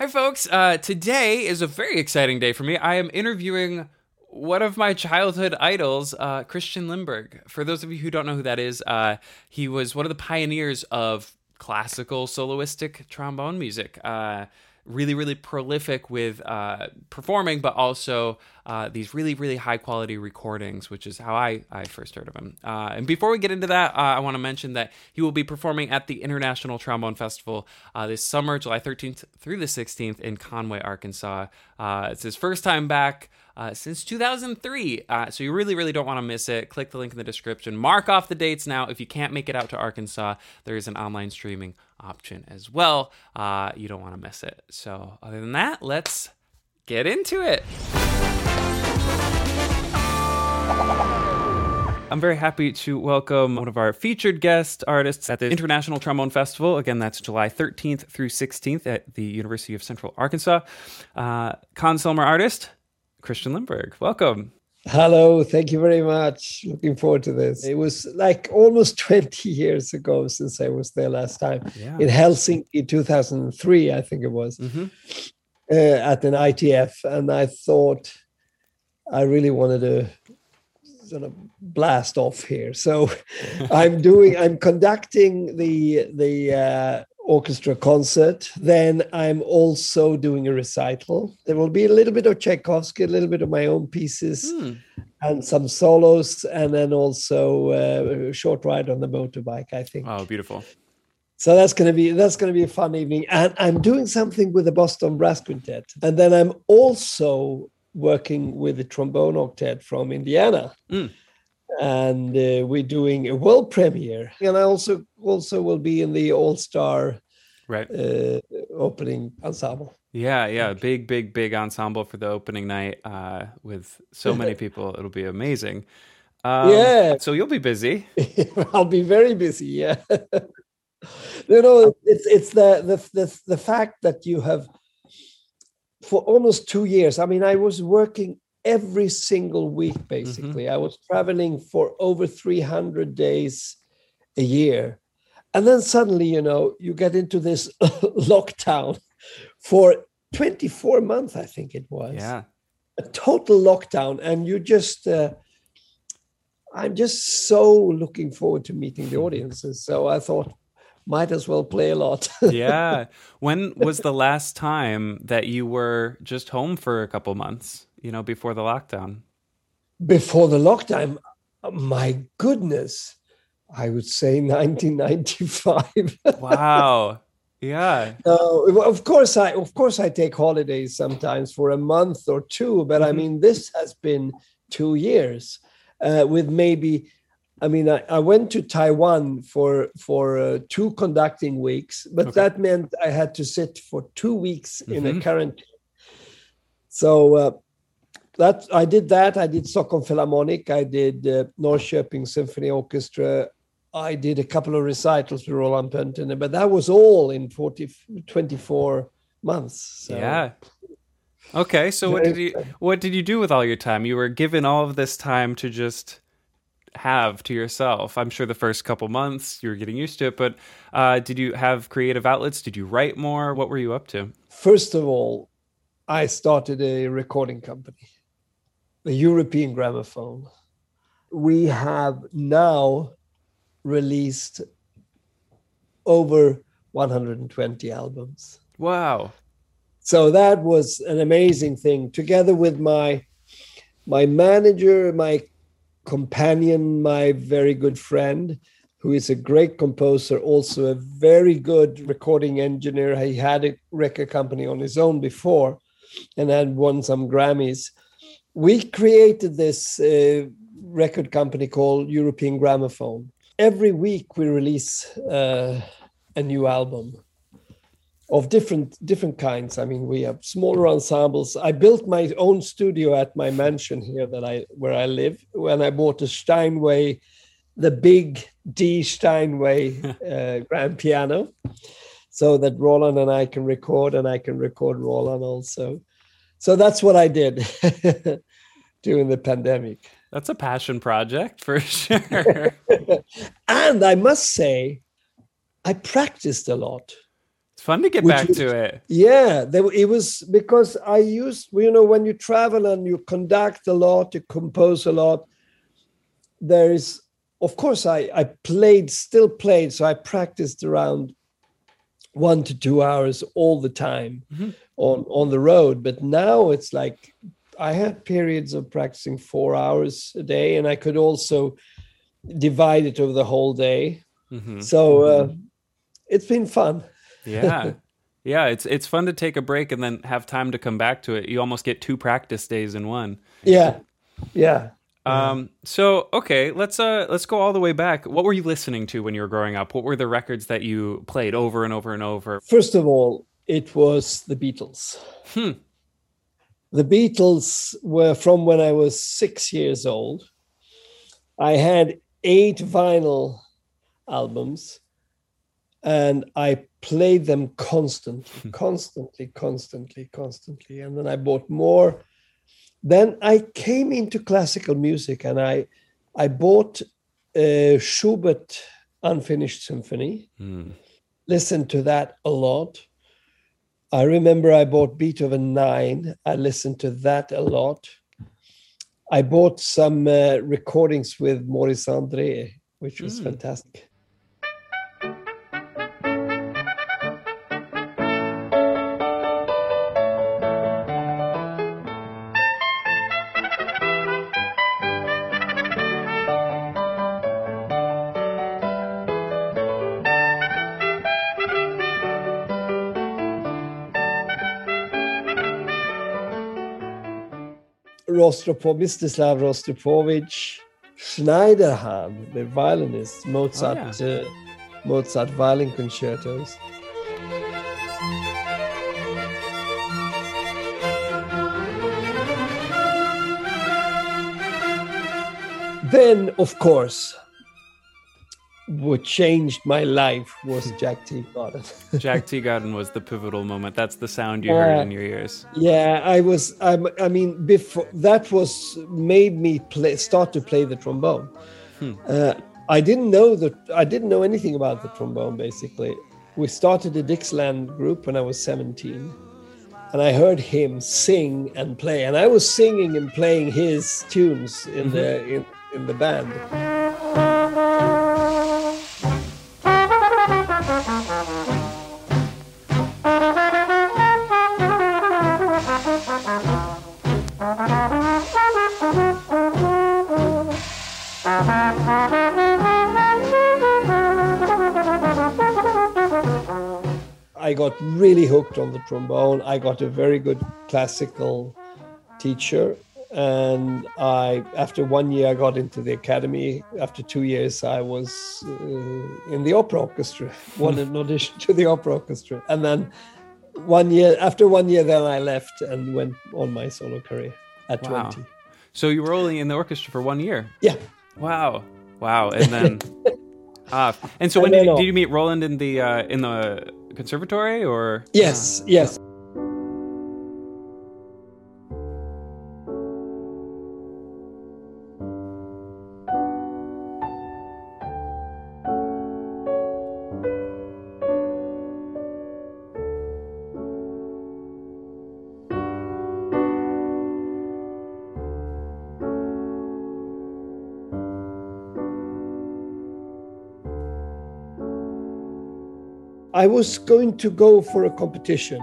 Hi, folks. Uh, today is a very exciting day for me. I am interviewing one of my childhood idols, uh, Christian Lindberg. For those of you who don't know who that is, uh, he was one of the pioneers of classical soloistic trombone music. Really, really prolific with uh, performing, but also uh, these really, really high quality recordings, which is how I, I first heard of him. Uh, and before we get into that, uh, I want to mention that he will be performing at the International Trombone Festival uh, this summer, July 13th through the 16th in Conway, Arkansas. Uh, it's his first time back. Uh, since 2003. Uh, so you really, really don't want to miss it. Click the link in the description. Mark off the dates now. If you can't make it out to Arkansas, there is an online streaming option as well. Uh, you don't want to miss it. So, other than that, let's get into it. I'm very happy to welcome one of our featured guest artists at the International Trombone Festival. Again, that's July 13th through 16th at the University of Central Arkansas. Uh, Consumer artist Christian Lindberg. Welcome. Hello, thank you very much. Looking forward to this. It was like almost 20 years ago since I was there last time yeah. in Helsinki 2003, I think it was, mm-hmm. uh, at an ITF. And I thought I really wanted to sort of blast off here. So I'm doing, I'm conducting the, the, uh, orchestra concert. Then I'm also doing a recital. There will be a little bit of Tchaikovsky, a little bit of my own pieces, mm. and some solos, and then also uh, a short ride on the motorbike. I think. Oh, beautiful. So that's gonna be that's gonna be a fun evening, and I'm doing something with the Boston Brass Quintet, and then I'm also working with the trombone octet from Indiana. Mm and uh, we're doing a world premiere. And i also also will be in the all-star right. uh, opening ensemble. Yeah yeah. Big big big ensemble for the opening night uh, with so many people. It'll be amazing. Um, yeah. so you'll be busy. I'll be very busy yeah. You know it's it's the, the the the fact that you have for almost two years i mean i was working every single week, mm-hmm. basically. Mm-hmm. I was traveling for over 300 days a year. And then suddenly, you know, you get into this lockdown for 24 months, I think it was. Yeah. A total lockdown. And you just, uh, I'm just so looking forward to meeting the audiences. So I thought, might as well play a lot. yeah. When was the last time that you were just home for a couple months? You know, before the lockdown? Before the lockdown, my goodness, I would say 1995. wow. Yeah. Uh, of course, I of course I take holidays sometimes for a month or two, but mm-hmm. I mean this has been two years uh, with maybe. I mean, I, I went to Taiwan for for uh, two conducting weeks, but okay. that meant I had to sit for two weeks mm-hmm. in a mm-hmm. quarantine. So uh, that I did that. I did Stockholm Philharmonic. I did uh, Norrköping Symphony Orchestra. I did a couple of recitals with Roland Pöntinen, but that was all in 40, 24 months. So. Yeah. Okay, so what did you what did you do with all your time? You were given all of this time to just have to yourself. I'm sure the first couple months you were getting used to it, but uh, did you have creative outlets? Did you write more? What were you up to? First of all, I started a recording company the European gramophone. We have now released over 120 albums. Wow. So that was an amazing thing. Together with my my manager, my companion, my very good friend, who is a great composer, also a very good recording engineer. He had a record company on his own before and had won some Grammys we created this uh, record company called European Gramophone. Every week we release uh, a new album of different different kinds. I mean, we have smaller ensembles. I built my own studio at my mansion here that I where I live when I bought a Steinway, the big D Steinway uh, grand piano, so that Roland and I can record, and I can record Roland also so that's what I did during the pandemic. That's a passion project for sure. and I must say, I practiced a lot. It's fun to get back was- to it. Yeah, there, it was because I used, you know, when you travel and you conduct a lot, you compose a lot. There is, of course, I I played, still played, so I practiced around one to two hours all the time Mhm. On on the road. But now it's like I had periods of practicing four hours a day, and I could also divide it over the whole day. Mhm. So uh, it's been fun. Yeah. Yeah, it's it's fun to take a break and then have time to come back to it. You almost get two practice days in one. Yeah, yeah. Um, so okay, let's uh let's go all the way back. What were you listening to when you were growing up? What were the records that you played over and over and over? First of all, it was the Beatles. Hmm. The Beatles were from when I was six years old. I had eight vinyl albums and I played them constantly, constantly, constantly, constantly. And then I bought more. Then I came into classical music and I I bought uh, Schubert Unfinished Symphony Hmm. listened to that a lot. I remember I bought Beethoven 9. I listened to that a lot. I bought some uh, recordings with Maurice André, which was Mm. fantastic. Rostropov, Mstislav Rostropovich, Schneiderhan, the violinist, Mozart, uh, Mozart violin concertos. Then, of course, what changed my life was Jack T. Garden. Jack Teagarden was the pivotal moment. That's the sound you heard Uh, in your ears. Yeah, I was. I'm, I mean, before that was made me play, start to play the trombone. Hmm. Uh, I didn't know that. I didn't know anything about the trombone. Basically, we started a Dixieland group when I was 17, and I heard him sing and play, and I was singing and playing his tunes in the in, in the band. I got really hooked on the trombone. I got a very good classical teacher. And I, after one year, I got into the academy. After two years, I was uh, in the opera orchestra, won an audition to the opera orchestra. And then one year, after one year, then I left and went on my solo career at Wow. 20. So you were only in the orchestra for one year. Yeah. Wow. Wow. And then ah, and so when did, then did you meet Roland in the uh, in the conservatory or Yes, yes. I was going to go for a competition.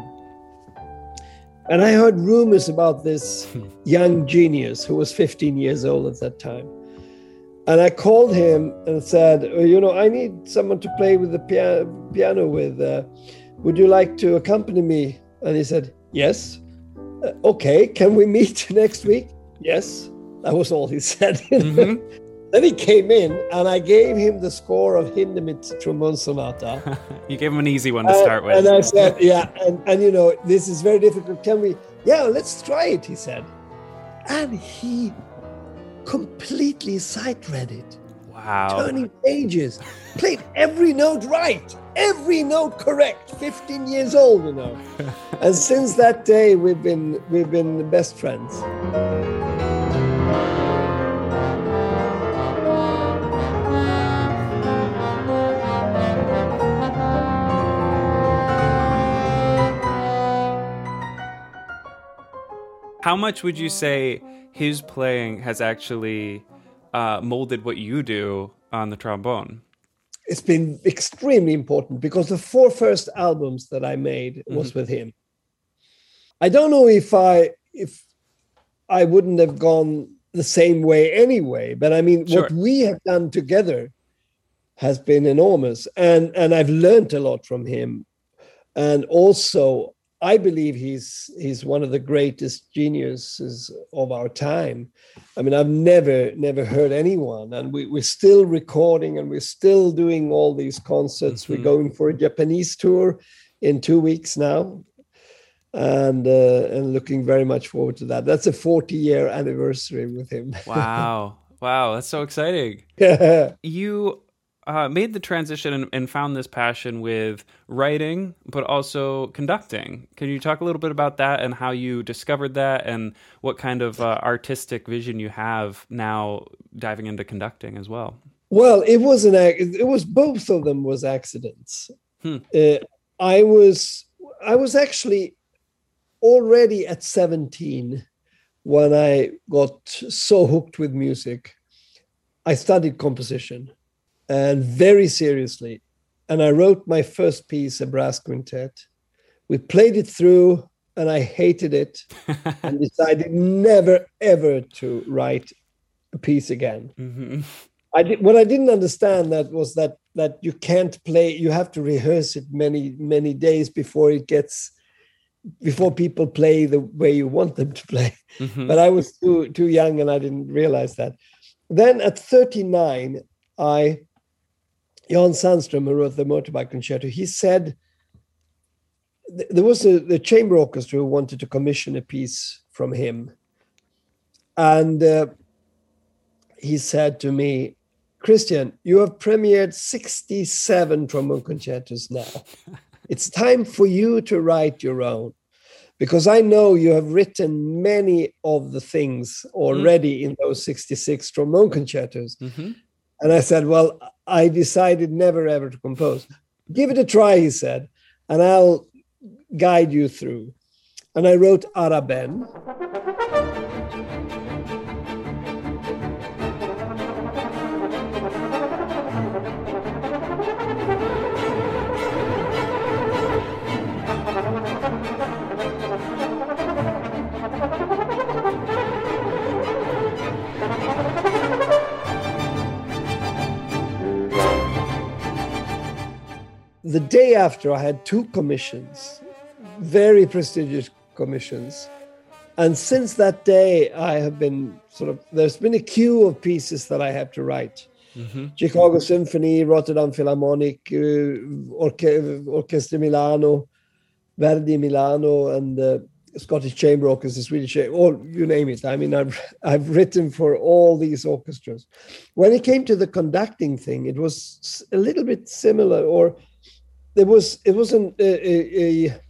And I heard rumors about this young genius who was 15 years old at that time. And I called him and said, "Oh, You know, I need someone to play with the pia- piano with. Uh, would you like to accompany me? And he said, Yes. "Uh, okay, can we meet next week? Yes. That was all he said. Mhm. Then he came in and I gave him the score of Hindemith Trombone Sonata. you gave him an easy one to Uh, start with. And I said, yeah, and, and you know, this is very difficult. Can we, yeah, let's try it, he said. And he completely sight read it, wow. turning pages, played every note right, every note correct, 15 years old, you know. and since that day, we've been, we've been best friends. How much would you say his playing has actually uh, molded what you do on the trombone? It's been extremely important because the four first albums that I made was mm-hmm. with him. I don't know if I if I wouldn't have gone the same way anyway, but I mean sure. what we have done together has been enormous and and I've learned a lot from him and also I believe he's he's one of the greatest geniuses of our time. I mean, I've never never heard anyone, and we, we're still recording and we're still doing all these concerts. Mm-hmm. We're going for a Japanese tour in two weeks now, and uh, and looking very much forward to that. That's a 40 year anniversary with him. wow, wow, that's so exciting. you uh, made the transition and, and, found this passion with writing, but also conducting. Can you talk a little bit about that and how you discovered that, and what kind of uh, artistic vision you have now diving into conducting as well? Well, it was an it was both of them was accidents. Hmm. Uh, I was I was actually already at seventeen when I got so hooked with music. I studied composition and very seriously. And I wrote my first piece, a brass quintet. We played it through, and I hated it, and decided never ever to write a piece again. Mm-hmm. I did, what I didn't understand that was that that you can't play. You have to rehearse it many many days before it gets before people play the way you want them to play. Mm-hmm. But I was too too young and I didn't realize that. Then at 39, I Jan Sandström, who wrote the Motorbike Concerto, he said there was a the chamber orchestra who wanted to commission a piece from him, and uh, he said to me, "Christian, you have premiered sixty-seven trombone concertos now. it's time for you to write your own." Because I know you have written many of the things already mm. in those 66 trombone concertos. Mm-hmm. And I said, Well, I decided never ever to compose. Give it a try, he said, and I'll guide you through. And I wrote Arabenne. The day after, I had two commissions, very prestigious commissions. And since that day, I have been sort of, there's been a queue of pieces that I have to write. Mm-hmm. Chicago Symphony, Rotterdam Philharmonic, uh, Orche- Orchestra Milano, Verdi Milano, and uh, Scottish Chamber Orchestra, Swedish, all you name it. I mean, I've I've written for all these orchestras. When it came to the conducting thing, it was a little bit similar, or there was it was an, a, a,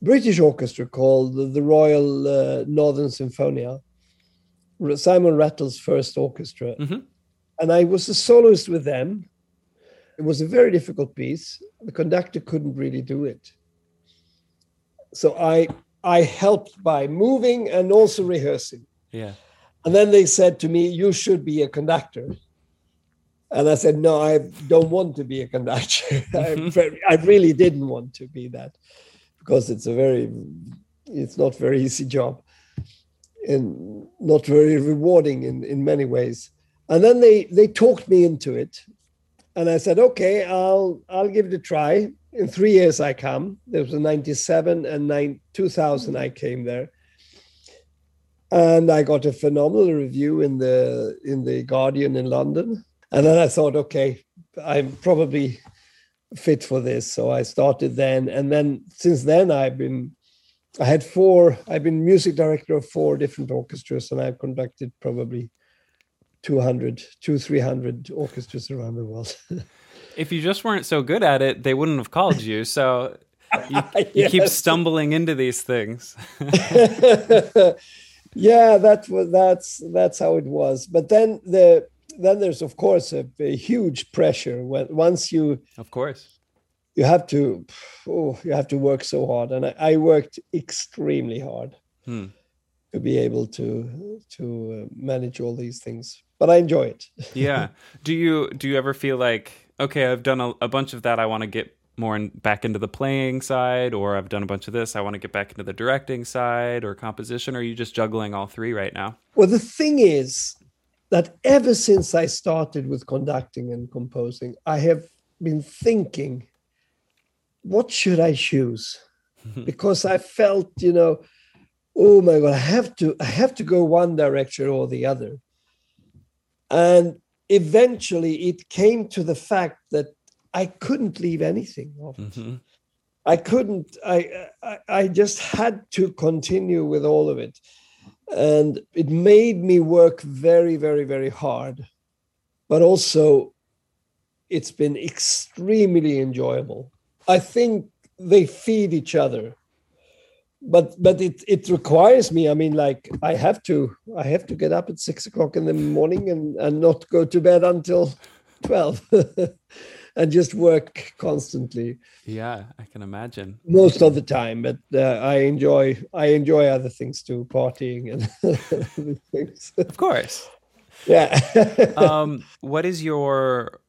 British orchestra called the Royal uh, Northern Symphonia, Simon Rattle's first orchestra, mm-hmm. and I was a soloist with them. It was a very difficult piece. The conductor couldn't really do it, so I I helped by moving and also rehearsing. Yeah. And then they said to me, "You should be a conductor." And I said, no, I don't want to be a conductor. I, I really didn't want to be that because it's a very, it's not very easy job and not very rewarding in, in many ways. And then they, they talked me into it. And I said, okay, I'll, I'll give it a try. In three years, I come. There was a 97 and nine, 2000, I came there and I got a phenomenal review in the in the Guardian in London. And then I thought, okay, I'm probably fit for this. So I started then. And then since then, I've been, I had four, I've been music director of four different orchestras, and I've conducted probably 200, two, 300 orchestras around the world. if you just weren't so good at it, they wouldn't have called you. So you, you keep stumbling into these things. yeah, that was that's that's how it was. But then the then there's of course a, a, huge pressure when once you of course you have to oh, you have to work so hard and I, I, worked extremely hard hmm. to be able to to uh, manage all these things. But I enjoy it. yeah. Do you do you ever feel like okay, I've done a, a bunch of that. I want to get more in, back into the playing side, or I've done a bunch of this. I want to get back into the directing side or composition. Or are you just juggling all three right now? Well, the thing is that ever since I started with conducting and composing, I have been thinking, what should I choose? because I felt, you know, oh my god, I have to, I have to go one direction or the other. And eventually it came to the fact that I couldn't leave anything off. Mm-hmm. I couldn't. I, I I just had to continue with all of it, and it made me work very, very, very hard. But also, it's been extremely enjoyable. I think they feed each other but but it it requires me i mean like i have to i have to get up at six o'clock in the morning and and not go to bed until 12 and just work constantly yeah i can imagine most of the time but uh, i enjoy i enjoy other things too partying and things of course yeah um what is your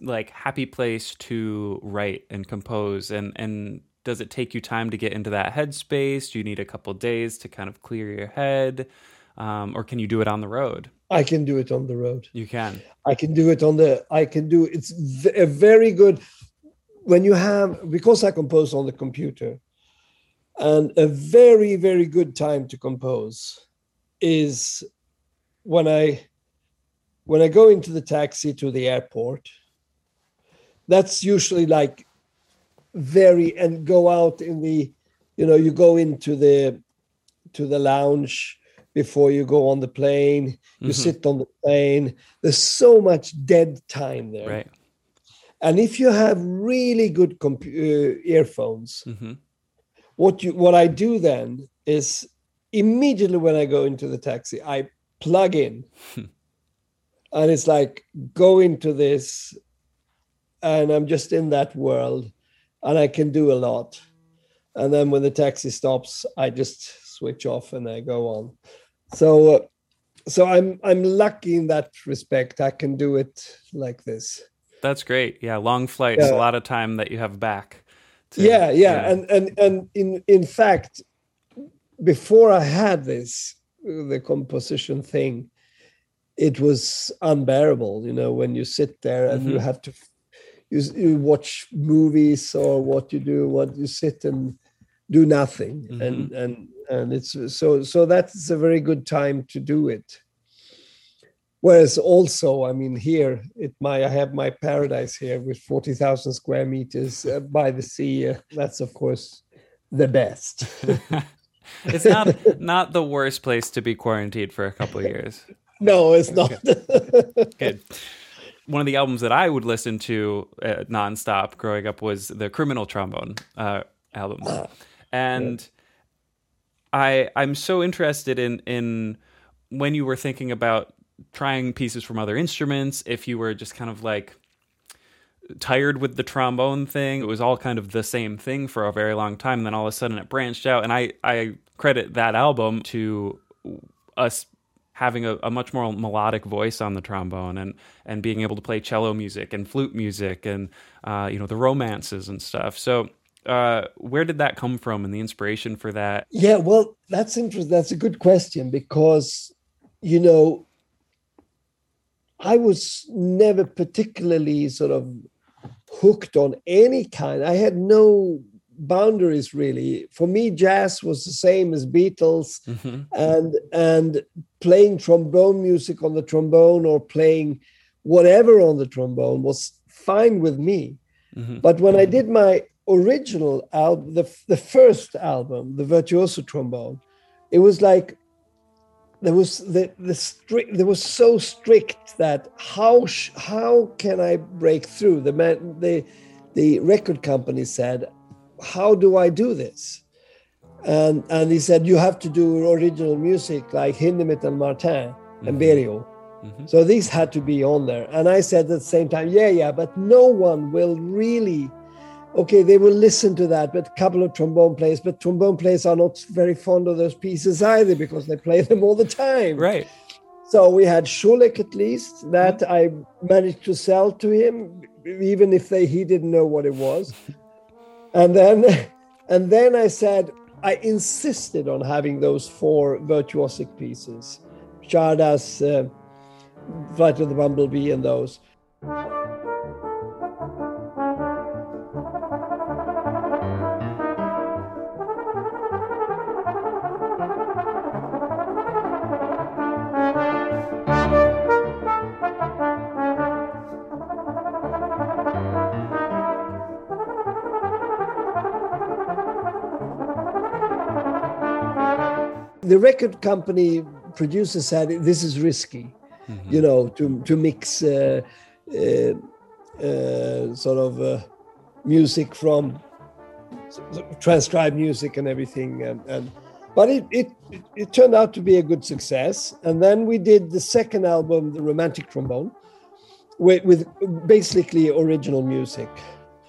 like happy place to write and compose and and does it take you time to get into that headspace? Do you need a couple days to kind of clear your head? Um, or can you do it on the road? I can do it on the road. You can. I can do it on the. I can do. It's a very good when you have because I compose on the computer, and a very very good time to compose is when I when I go into the taxi to the airport. That's usually like very and go out in the you know you go into the to the lounge before you go on the plane you mm-hmm. sit on the plane there's so much dead time there right and if you have really good comp- uh, earphones mm-hmm. what you what i do then is immediately when i go into the taxi i plug in and it's like go into this and i'm just in that world and I can do a lot. And then when the taxi stops, I just switch off and I go on. So, so I'm I'm lucky in that respect. I can do it like this. That's great. Yeah, long flights, yeah. a lot of time that you have back. To, yeah, yeah, yeah, and and and in in fact, before I had this the composition thing, it was unbearable. You know, when you sit there and mm-hmm. you have to you, you watch movies or what you do what you sit and do nothing mm-hmm. and and and it's so so that's a very good time to do it. Whereas also i mean here it my i have my paradise here with 40,000 square meters uh, by the sea uh, that's of course the best. It's not not the worst place to be quarantined for a couple of years. No it's not. Good one of the albums that I would listen to uh, nonstop growing up was the Criminal Trombone uh, album, and I I'm so interested in in when you were thinking about trying pieces from other instruments, if you were just kind of like tired with the trombone thing. It was all kind of the same thing for a very long time. And then all of a sudden it branched out. And I, I credit that album to us having a, a, much more melodic voice on the trombone and and being able to play cello music and flute music and uh, you know the romances and stuff. So uh, where did that come from and the inspiration for that? Yeah, well, that's interesting. That's a good question because you know I was never particularly sort of hooked on any kind. I had no boundaries really for me jazz was the same as beatles mm-hmm. and and playing trombone music on the trombone or playing whatever on the trombone was fine with me mm-hmm. but when i did my original album the, the first album the virtuoso trombone it was like there was the the strict there was so strict that how sh- how can i break through the man the the record company said how do I do this? And, and he said, you have to do original music like Hindemith and Martin mm-hmm. and Berio. Mm-hmm. So these had to be on there. And I said at the same time, yeah, yeah, but no one will really okay, they will listen to that, but a couple of trombone players, but trombone players are not very fond of those pieces either because they play them all the time. Right. So we had Schulich at least that I managed to sell to him, even if they, he didn't know what it was. And then, and then I said I insisted on having those four virtuosic pieces, Czardas, uh, Flight of the Bumblebee, and those. The record company producer said this is risky, mm-hmm. you know, to to mix uh, uh, uh, sort of uh, music from transcribed music and everything, and, and but it, it it turned out to be a good success. And then we did the second album, the Romantic Trombone, with, with basically original music.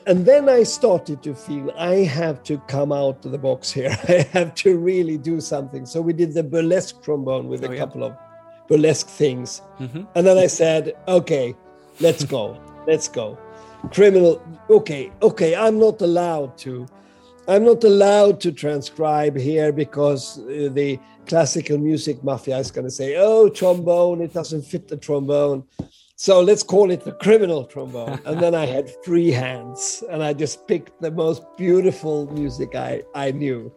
And then I started to feel I have to come out of the box here. I have to really do something. So we did the burlesque trombone with oh, a yeah. couple of burlesque things. Mm-hmm. And then I said, okay, let's go. let's go. Criminal, okay, okay, I'm not allowed to. I'm not allowed to transcribe here because uh, the classical music mafia is going to say, oh, trombone, it doesn't fit the trombone. So let's call it the criminal trombone. and then I had free hands and I just picked the most beautiful music I, I knew.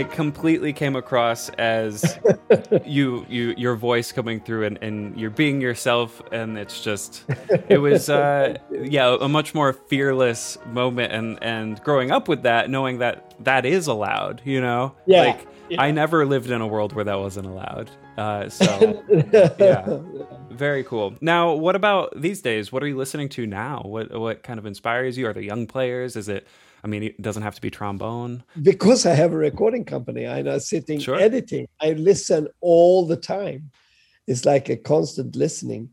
It completely came across as you you your voice coming through and, and you're being yourself and it's just it was uh yeah a much more fearless moment and and growing up with that knowing that that is allowed you know? Yeah. Like yeah. i never lived in a world where that wasn't allowed uh so yeah. Very cool. Now what about these days? What are you listening to now? What what kind of inspires you? Are there young players? Is it I mean, it doesn't have to be trombone. Because I have a recording company, I'm not sitting sure. editing. I listen all the time. It's like a constant listening.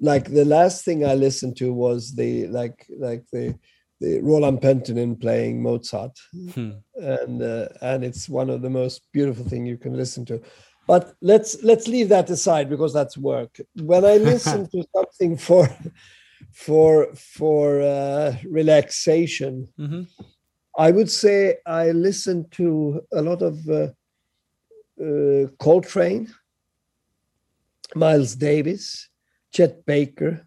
Like the last thing I listened to was the like like the the Roland Pöntinen playing Mozart, hmm. and uh, and it's one of the most beautiful thing you can listen to. But let's let's leave that aside because that's work. When I listen to something for for for uh, relaxation. Mm-hmm. I would say I listen to a lot of uh, uh, Coltrane, Miles Davis, Chet Baker.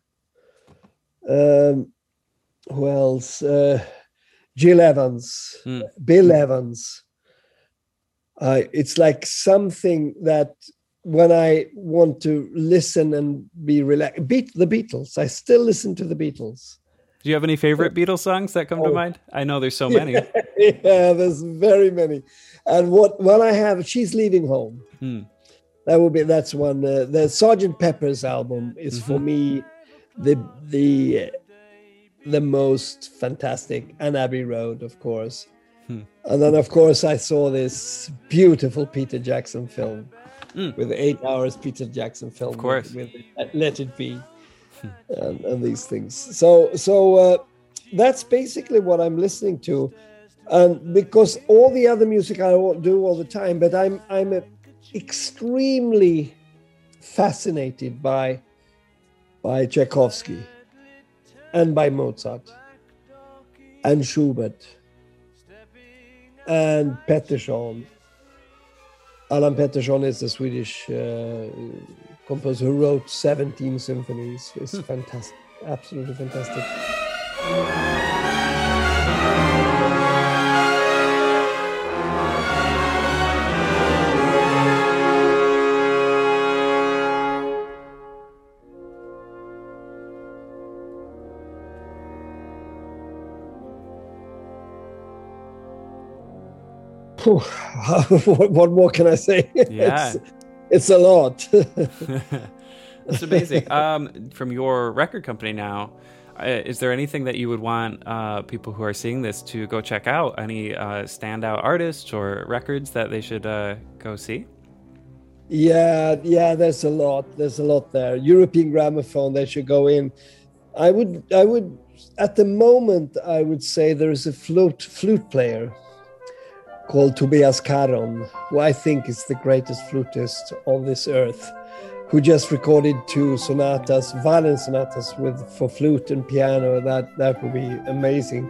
Um, who else? Uh, Gil Evans, mm. Bill Evans. it's like something that when I want to listen and be relaxed, beat the Beatles. I still listen to the Beatles. Do you have any favorite Beatles songs that come oh. to mind? I know there's so many. yeah, there's very many. And what when I have, she's leaving home. Hmm. That would be that's one. Uh, the Sergeant Pepper's album is mm-hmm. for me the the the most fantastic, and Abbey Road, of course. Hmm. And then, of course, I saw this beautiful Peter Jackson film mm. with eight hours Peter Jackson film. Of course. With, with Let It Be and, and, these things. So, so uh, that's basically what I'm listening to. And because all the other music I do all the time, but I'm I'm extremely fascinated by by Tchaikovsky and by Mozart and Schubert and Pettersson Allan Pettersson is a Swedish uh, composer who wrote 17 symphonies. It's fantastic, absolutely fantastic. what more can I say? Yeah. It's, it's a lot. That's amazing. um, from your record company now, uh, is there anything that you would want uh, people who are seeing this to go check out? Any uh, standout artists or records that they should uh, go see? Yeah, yeah, there's a lot. There's a lot there. European Gramophone, they should go in. I would, I would, at the moment, I would say there is a flute flute player called Tobias Carron, who I think is the greatest flutist on this earth who just recorded two sonatas, violin sonatas with for flute and piano. That that would be amazing.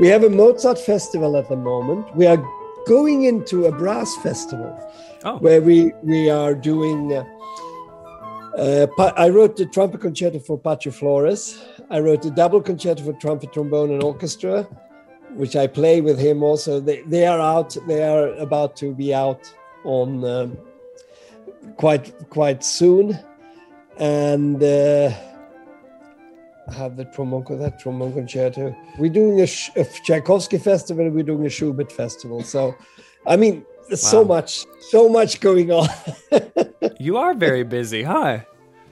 We have a Mozart festival at the moment. We are going into a brass festival oh. where we we are doing. Uh, uh, I wrote the trumpet concerto for Pacho Flores. I wrote a double concerto for trumpet, trombone, and orchestra, which I play with him. Also, they they are out. They are about to be out on um, quite quite soon, and. Uh, have the trombone, that trombone concerto. We're doing a, a Tchaikovsky festival. We're doing a Schubert festival. So, I mean, wow. so much, so much going on. you are very busy, huh?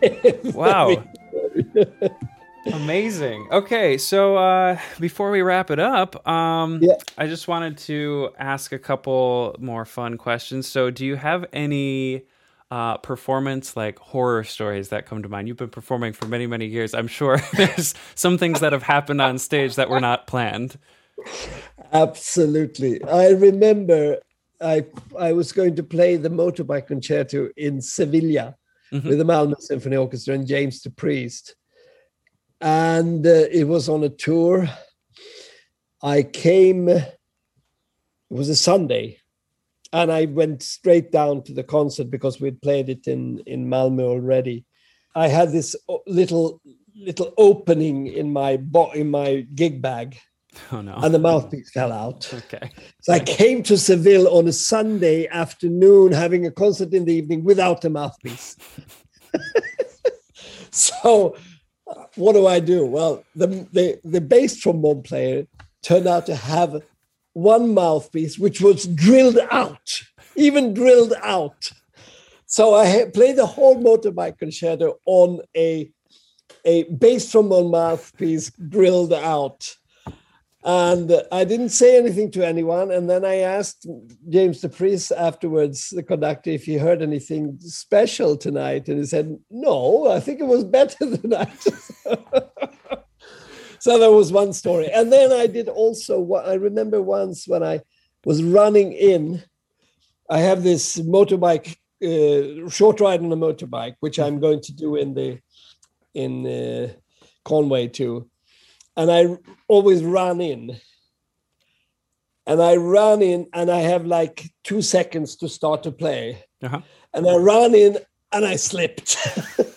wow. Amazing. Okay, so uh, before we wrap it up, um, yeah. I just wanted to ask a couple more fun questions. So, do you have any uh, performance like horror stories that come to mind? You've been performing for many, many years. I'm sure there's some things that have happened on stage that were not planned. Absolutely. I remember I I was going to play the motorbike concerto in Sevilla mm-hmm. with the Malmö Symphony Orchestra and James DePreist, and uh, it was on a tour. I came. It was a Sunday, and I went straight down to the concert because we'd played it in in Malmö already. I had this uh, little little opening in my bo- in my gig bag Oh no. And the mouthpiece fell out. Okay. So I came to Seville on a Sunday afternoon, having a concert in the evening without a mouthpiece. so uh, what do I do? Well, the, the, the bass trombone player turned out to have one mouthpiece, which was drilled out, even drilled out. So I played the whole motorbike concerto on a, a bass trombone mouthpiece drilled out and I didn't say anything to anyone. And then I asked James DePreist afterwards, the conductor, if he heard anything special tonight. And he said, No, I think it was better than that. So that was one story. And then I did also, what I remember once when I was running in, I have this motorbike, uh, short ride on a motorbike, which I'm going to do in the, in uh, Conway too and I always run in. And I run in and I have like two seconds to start to play. Uh-huh. And I run in and I slipped.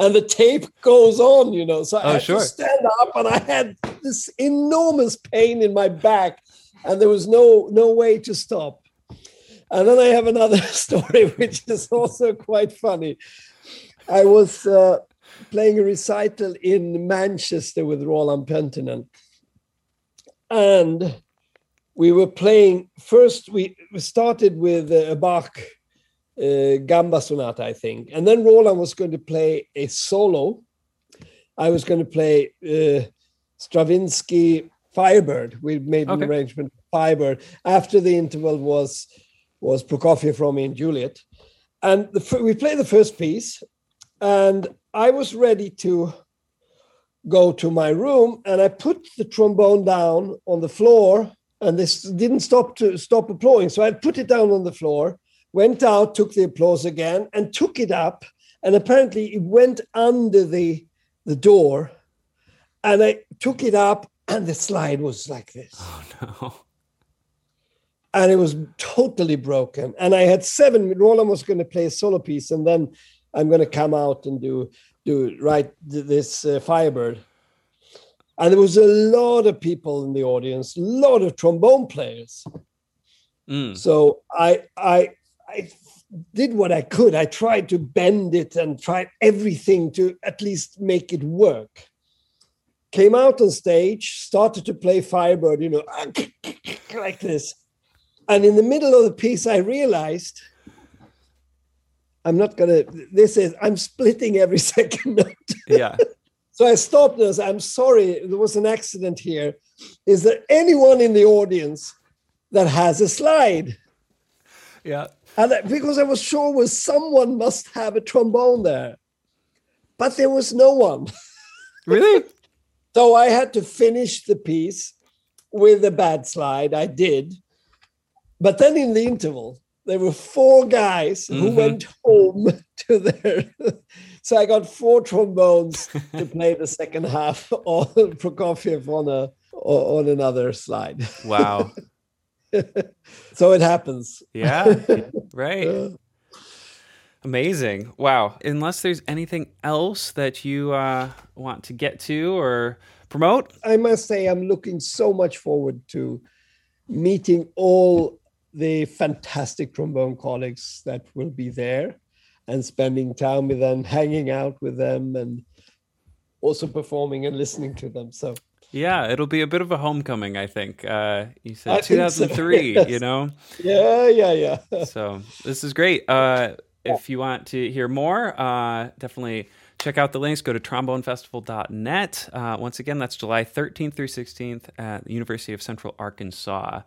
and the tape goes on, you know. So I oh, had sure. to stand up and I had this enormous pain in my back and there was no no way to stop. And then I have another story which is also quite funny. I was uh, playing a recital in Manchester with Roland Pöntinen. And we were playing first, we, started with a Bach uh, Gamba Sonata, I think. And then Roland was going to play a solo. I was going to play uh, Stravinsky Firebird. We made an okay. arrangement Firebird. After the interval was was Prokofiev, Romeo and Juliet. And the, we played the first piece, and I was ready to go to my room and I put the trombone down on the floor and this didn't stop to stop applauding. So I put it down on the floor, went out, took the applause again, and took it up. And apparently it went under the, the door. And I took it up, and the slide was like this. Oh no. And it was totally broken. And I had seven. Roland was going to play a solo piece, and then I'm going to come out and do do write this uh, Firebird. And there was a lot of people in the audience, a lot of trombone players. Mm. So I I I did what I could. I tried to bend it and tried everything to at least make it work. Came out on stage, started to play Firebird, you know, like this. And in the middle of the piece, I realized I'm not gonna. This is I'm splitting every second note. Yeah. so I stopped and I said, I'm sorry, there was an accident here. Is there anyone in the audience that has a slide? Yeah. And I- because I was sure was someone must have a trombone there, but there was no one. Really? So I had to finish the piece with a bad slide. I did. But then in the interval, there were four guys who Mhm. went home to their. so I got four trombones to play the second half on Prokofiev on a on another slide. Wow. So it happens. Yeah. Right. Uh, Amazing. Wow. Unless there's anything else that you uh, want to get to or promote. I must say, I'm looking so much forward to meeting all the fantastic trombone colleagues that will be there and spending time with them, hanging out with them, and also performing and listening to them. So, Yeah, it'll be a bit of a homecoming, I think. Uh, you said I think so, 2003, yes. you know? yeah, yeah, yeah. so this is great. Uh, if you want to hear more, uh, definitely check out the links. Go to trombonefestival.net. Uh, once again, that's July 13th through 16th at the University of Central Arkansas.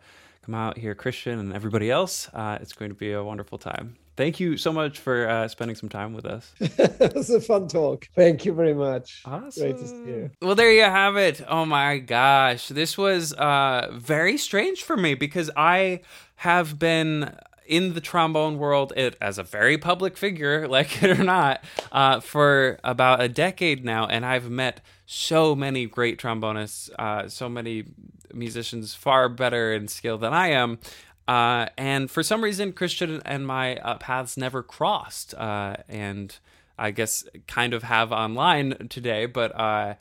Come out here, Christian, and everybody else. Uh, it's going to be a wonderful time. Thank you so much for uh, spending some time with us. it was a fun talk. Thank you very much. Awesome. Great to see you. Well, there you have it. Oh my gosh. This was uh, very strange for me because I have been in the trombone world it, as a very public figure, like it or not, uh, for about a decade now. And I've met so many great trombonists, uh, so many musicians far better in skill than I am. Uh, and for some reason, Christian and my uh, paths never crossed. Uh, and I guess kind of have online today, but uh,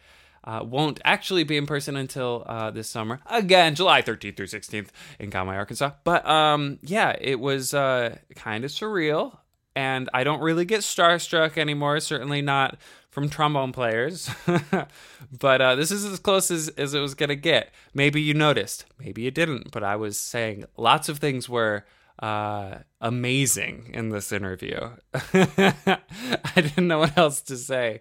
uh, won't actually be in person until uh, this summer. Again, July 13th through 16th in Conway, Arkansas. But um, yeah, it was uh, kind of surreal. And I don't really get starstruck anymore, certainly not from trombone players. but uh, this is as close as, as it was going to get. Maybe you noticed, maybe you didn't, but I was saying lots of things were uh, amazing in this interview. I didn't know what else to say.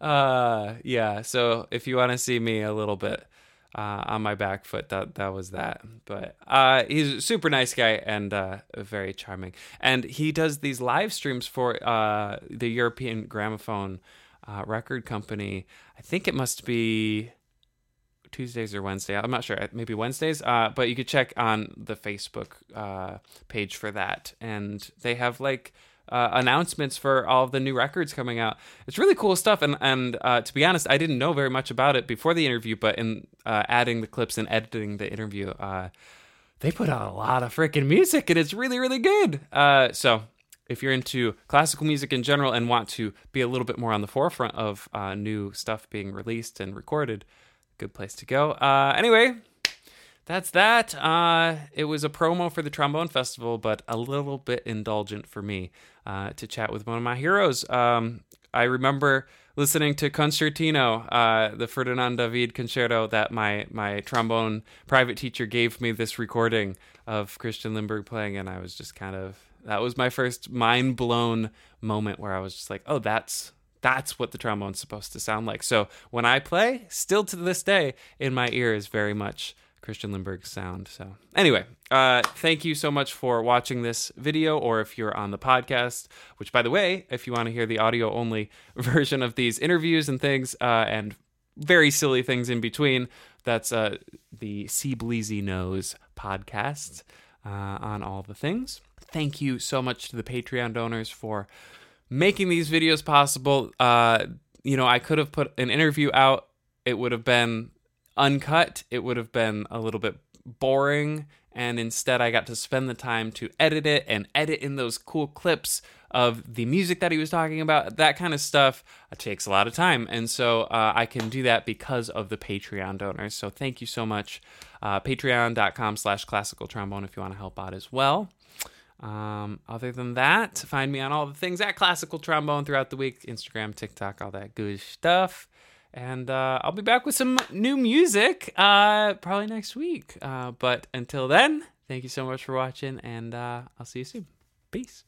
Uh, yeah, so if you want to see me a little bit uh, on my back foot, that that was that. But uh, he's a super nice guy and uh, very charming. And he does these live streams for the European Gramophone uh, record company. I think it must be Tuesdays or Wednesday. I'm not sure. Maybe Wednesdays. Uh, but you could check on the Facebook uh, page for that, and they have like uh, announcements for all the new records coming out. It's really cool stuff. And and uh, to be honest, I didn't know very much about it before the interview, but in uh, adding the clips and editing the interview, uh, they put out a lot of freaking music, and it's really really good. Uh, so if you're into classical music in general and want to be a little bit more on the forefront of uh, new stuff being released and recorded, good place to go. Uh, anyway, that's that. Uh, it was a promo for the Trombone Festival, but a little bit indulgent for me uh, to chat with one of my heroes. Um, I remember listening to Concertino, uh, the Ferdinand David concerto that my my trombone private teacher gave me this recording of Christian Lindberg playing, and I was just kind of that was my first mind blown moment where I was just like, oh, that's that's what the trombone's supposed to sound like. So when I play, still to this day, in my ear is very much Christian Lindberg's sound. So anyway, uh, thank you so much for watching this video, or if you're on the podcast, which by the way, if you want to hear the audio only version of these interviews and things, uh, and very silly things in between, that's uh, the See Bleezy Knows podcast uh, on all the things. Thank you so much to the Patreon donors for making these videos possible. Uh, you know, I could have put an interview out. It would have been uncut. It would have been a little bit boring and instead I got to spend the time to edit it and edit in those cool clips of the music that he was talking about. That kind of stuff uh, takes a lot of time, and so uh, I can do that because of the Patreon donors. So thank you so much. Uh, Patreon.com slash classical trombone if you want to help out as well. Um, other than that, find me on all the things at classical trombone throughout the week Instagram, TikTok, all that good stuff. And uh, I'll be back with some new music uh, probably next week. Uh, but until then, thank you so much for watching, and uh, I'll see you soon. Peace.